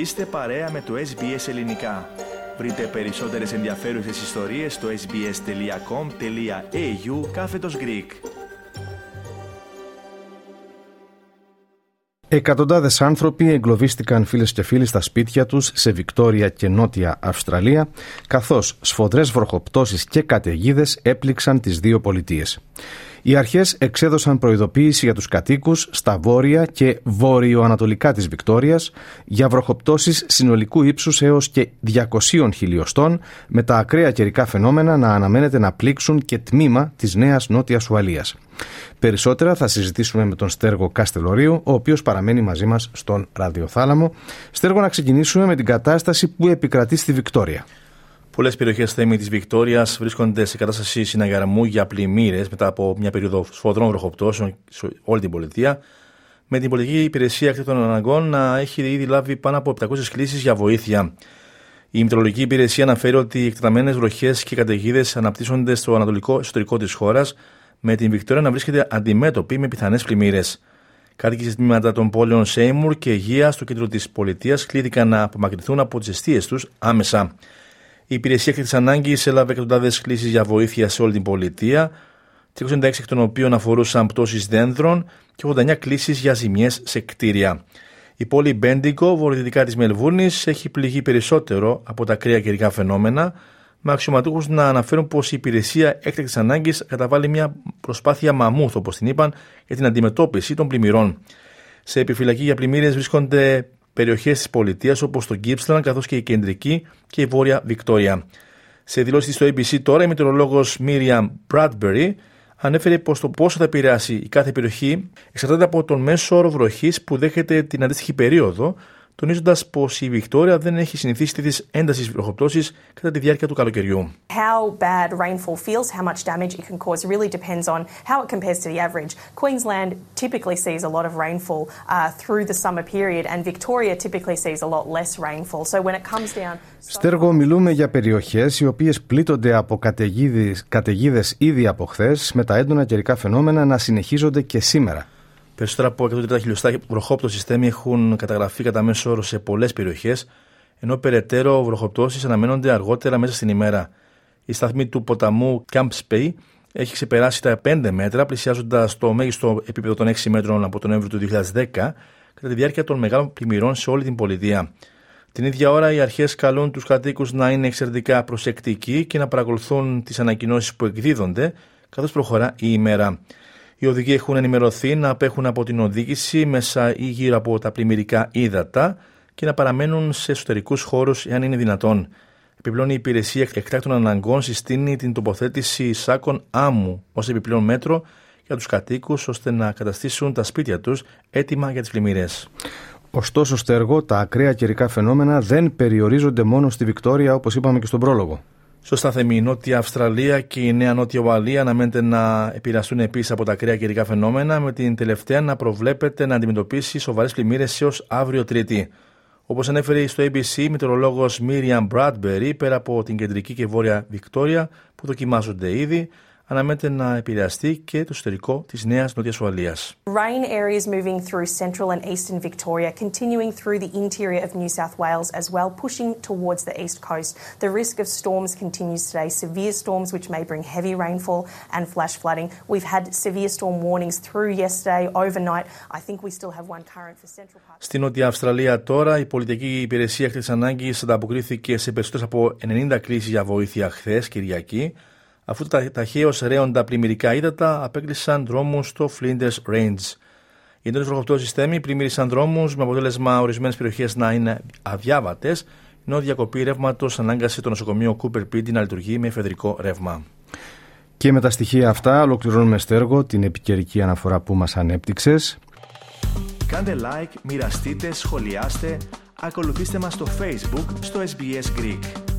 Είστε παρέα με το SBS Ελληνικά. Βρείτε περισσότερες ενδιαφέρουσες ιστορίες στο sbs.com.au κάθετος Greek. Εκατοντάδες άνθρωποι εγκλωβίστηκαν φίλες και φίλοι στα σπίτια τους σε Βικτόρια και Νότια Αυστραλία, καθώς σφοδρές βροχοπτώσεις και καταιγίδες έπληξαν τις δύο πολιτείες. Οι αρχές εξέδωσαν προειδοποίηση για τους κατοίκους στα βόρεια και βόρειο-ανατολικά της Βικτόριας για βροχοπτώσεις συνολικού ύψους έως και 200 χιλιοστών, με τα ακραία καιρικά φαινόμενα να αναμένεται να πλήξουν και τμήμα της Νέας Νότιας Ουαλίας. Περισσότερα θα συζητήσουμε με τον Στέργο Καστελορίου, ο οποίος παραμένει μαζί μας στον ραδιοθάλαμο. Στέργο, να ξεκινήσουμε με την κατάσταση που επικρατεί στη Βικτόρια. Πολλές περιοχές θέμη της Βικτόριας βρίσκονται σε κατάσταση συναγερμού για πλημμύρες μετά από μια περίοδο σφοδρών βροχοπτώσεων σε όλη την πολιτεία. Με την πολιτική υπηρεσία των αναγκών να έχει ήδη λάβει πάνω από 700 κλήσεις για βοήθεια. Η Μητρολογική Υπηρεσία αναφέρει ότι οι εκτεταμένες βροχές και καταιγίδες αναπτύσσονται στο ανατολικό εσωτερικό της χώρας, με την Βικτόρια να βρίσκεται αντιμέτωπη με πιθανές πλημμύρες. Κάτοικοι σε τμήματα των πόλεων Σέιμουρ και Αιγεία στο κέντρο της πολιτείας κλήθηκαν να απομακρυνθούν από τις αιστείες τους άμεσα. Η υπηρεσία έκτακτη ανάγκης έλαβε εκατοντάδες κλήσεις για βοήθεια σε όλη την πολιτεία, 396 εκ των οποίων αφορούσαν πτώσεις δένδρων και 89 κλήσεις για ζημιές σε κτίρια. Η πόλη Μπέντικο, βορειοδυτικά της Μελβούρνης, έχει πληγεί περισσότερο από τα κρύα καιρικά φαινόμενα, με αξιωματούχους να αναφέρουν πως η υπηρεσία έκτακτη ανάγκης καταβάλει μια προσπάθεια μαμούθ, όπως την είπαν, για την αντιμετώπιση των πλημμυρών. Σε επιφυλακή για πλημμύρες βρίσκονται περιοχές της πολιτείας όπως το Γκίψλαν καθώς και η κεντρική και η βόρεια Βικτόρια. Σε δηλώσεις στο ABC τώρα, η μετεωρολόγος Μίριαμ Bradbury ανέφερε πως το πόσο θα επηρεάσει η κάθε περιοχή εξαρτάται από τον μέσο όρο βροχή που δέχεται την αντίστοιχη περίοδο, τονίζοντας πως η Βικτόρια δεν έχει συνηθίσει τέτοιες έντασης βροχοπτώσεις κατά τη διάρκεια του καλοκαιριού. How bad rainfall feels, how much damage it can cause, really depends on how it compares to the average. Queensland typically sees a lot of rainfall uh, through the summer period, and Victoria typically sees a lot less rainfall. So when it comes down. Στέργο, μιλούμε για περιοχές οι οποίες πλήττονται από καταιγίδες ήδη από χθες, με τα έντονα καιρικά φαινόμενα να συνεχίζονται και σήμερα. Περισσότερα από 130 χιλιοστά βροχόπτωσης θέμη έχουν καταγραφεί κατά μέσο όρο σε πολλές περιοχές, ενώ περαιτέρω βροχοπτώσεις αναμένονται αργότερα μέσα στην ημέρα. Η σταθμή του ποταμού Camp Spey έχει ξεπεράσει τα 5 μέτρα, πλησιάζοντας το μέγιστο επίπεδο των 6 μέτρων από τον Νοέμβριο του 2010, κατά τη διάρκεια των μεγάλων πλημμυρών σε όλη την πολιτεία. Την ίδια ώρα, οι αρχές καλούν τους κατοίκους να είναι εξαιρετικά προσεκτικοί και να παρακολουθούν τις ανακοινώσεις που εκδίδονται, καθώς προχωρά η ημέρα. Οι οδηγοί έχουν ενημερωθεί να απέχουν από την οδήγηση μέσα ή γύρω από τα πλημμυρικά ύδατα και να παραμένουν σε εσωτερικούς χώρους εάν είναι δυνατόν. Επιπλέον, η υπηρεσία εκτάκτων αναγκών συστήνει την τοποθέτηση σάκων άμμου ως επιπλέον μέτρο για τους κατοίκους ώστε να καταστήσουν τα σπίτια τους έτοιμα για τις πλημμύρε. Ωστόσο, στέργο, τα ακραία καιρικά φαινόμενα δεν περιορίζονται μόνο στη Βικτόρια όπως είπαμε και στον πρόλογο. Σωστά θέμη, η Νότια Αυστραλία και η Νέα Νότια Ουαλία αναμένεται να επηρεαστούν επίσης από τα ακραία καιρικά φαινόμενα, με την τελευταία να προβλέπεται να αντιμετωπίσει σοβαρές πλημμύρες έως αύριο Τρίτη. Όπως ανέφερε στο ABC η μετεωρολόγος Μίριαμ Bradbury, πέρα από την κεντρική και βόρεια Βικτόρια που δοκιμάζονται ήδη, αναμένεται να επηρεαστεί και το εσωτερικό τη Νέα Νότια Ουαλία. Rain areas moving through central and eastern Victoria, continuing through the interior of New South Wales as well, pushing towards the east coast. The risk of storms continues today. Severe storms which may bring heavy rainfall and flash flooding. We've had severe storm warnings through yesterday, overnight. I think we still have one current for central parts. Στην Νότια Αυστραλία τώρα, η πολιτική υπηρεσία έκτακτη ανάγκη ανταποκρίθηκε σε περισσότερε από 90 κλήσει για βοήθεια χθε, Κυριακή αφού τα ταχαίω ρέοντα πλημμυρικά ύδατα απέκλεισαν δρόμους στο Flinders Range. Οι εντόνε βροχοπτώσει θέμη πλημμύρισαν δρόμους με αποτέλεσμα ορισμένες περιοχές να είναι αδιάβατες, ενώ διακοπή ρεύματος ανάγκασε το νοσοκομείο Cooper Pedy να λειτουργεί με εφεδρικό ρεύμα. Και με τα στοιχεία αυτά ολοκληρώνουμε στέργο την επικαιρική αναφορά που μας ανέπτυξες. Κάντε like, μοιραστείτε, σχολιάστε, ακολουθήστε μας στο Facebook, στο SBS Greek.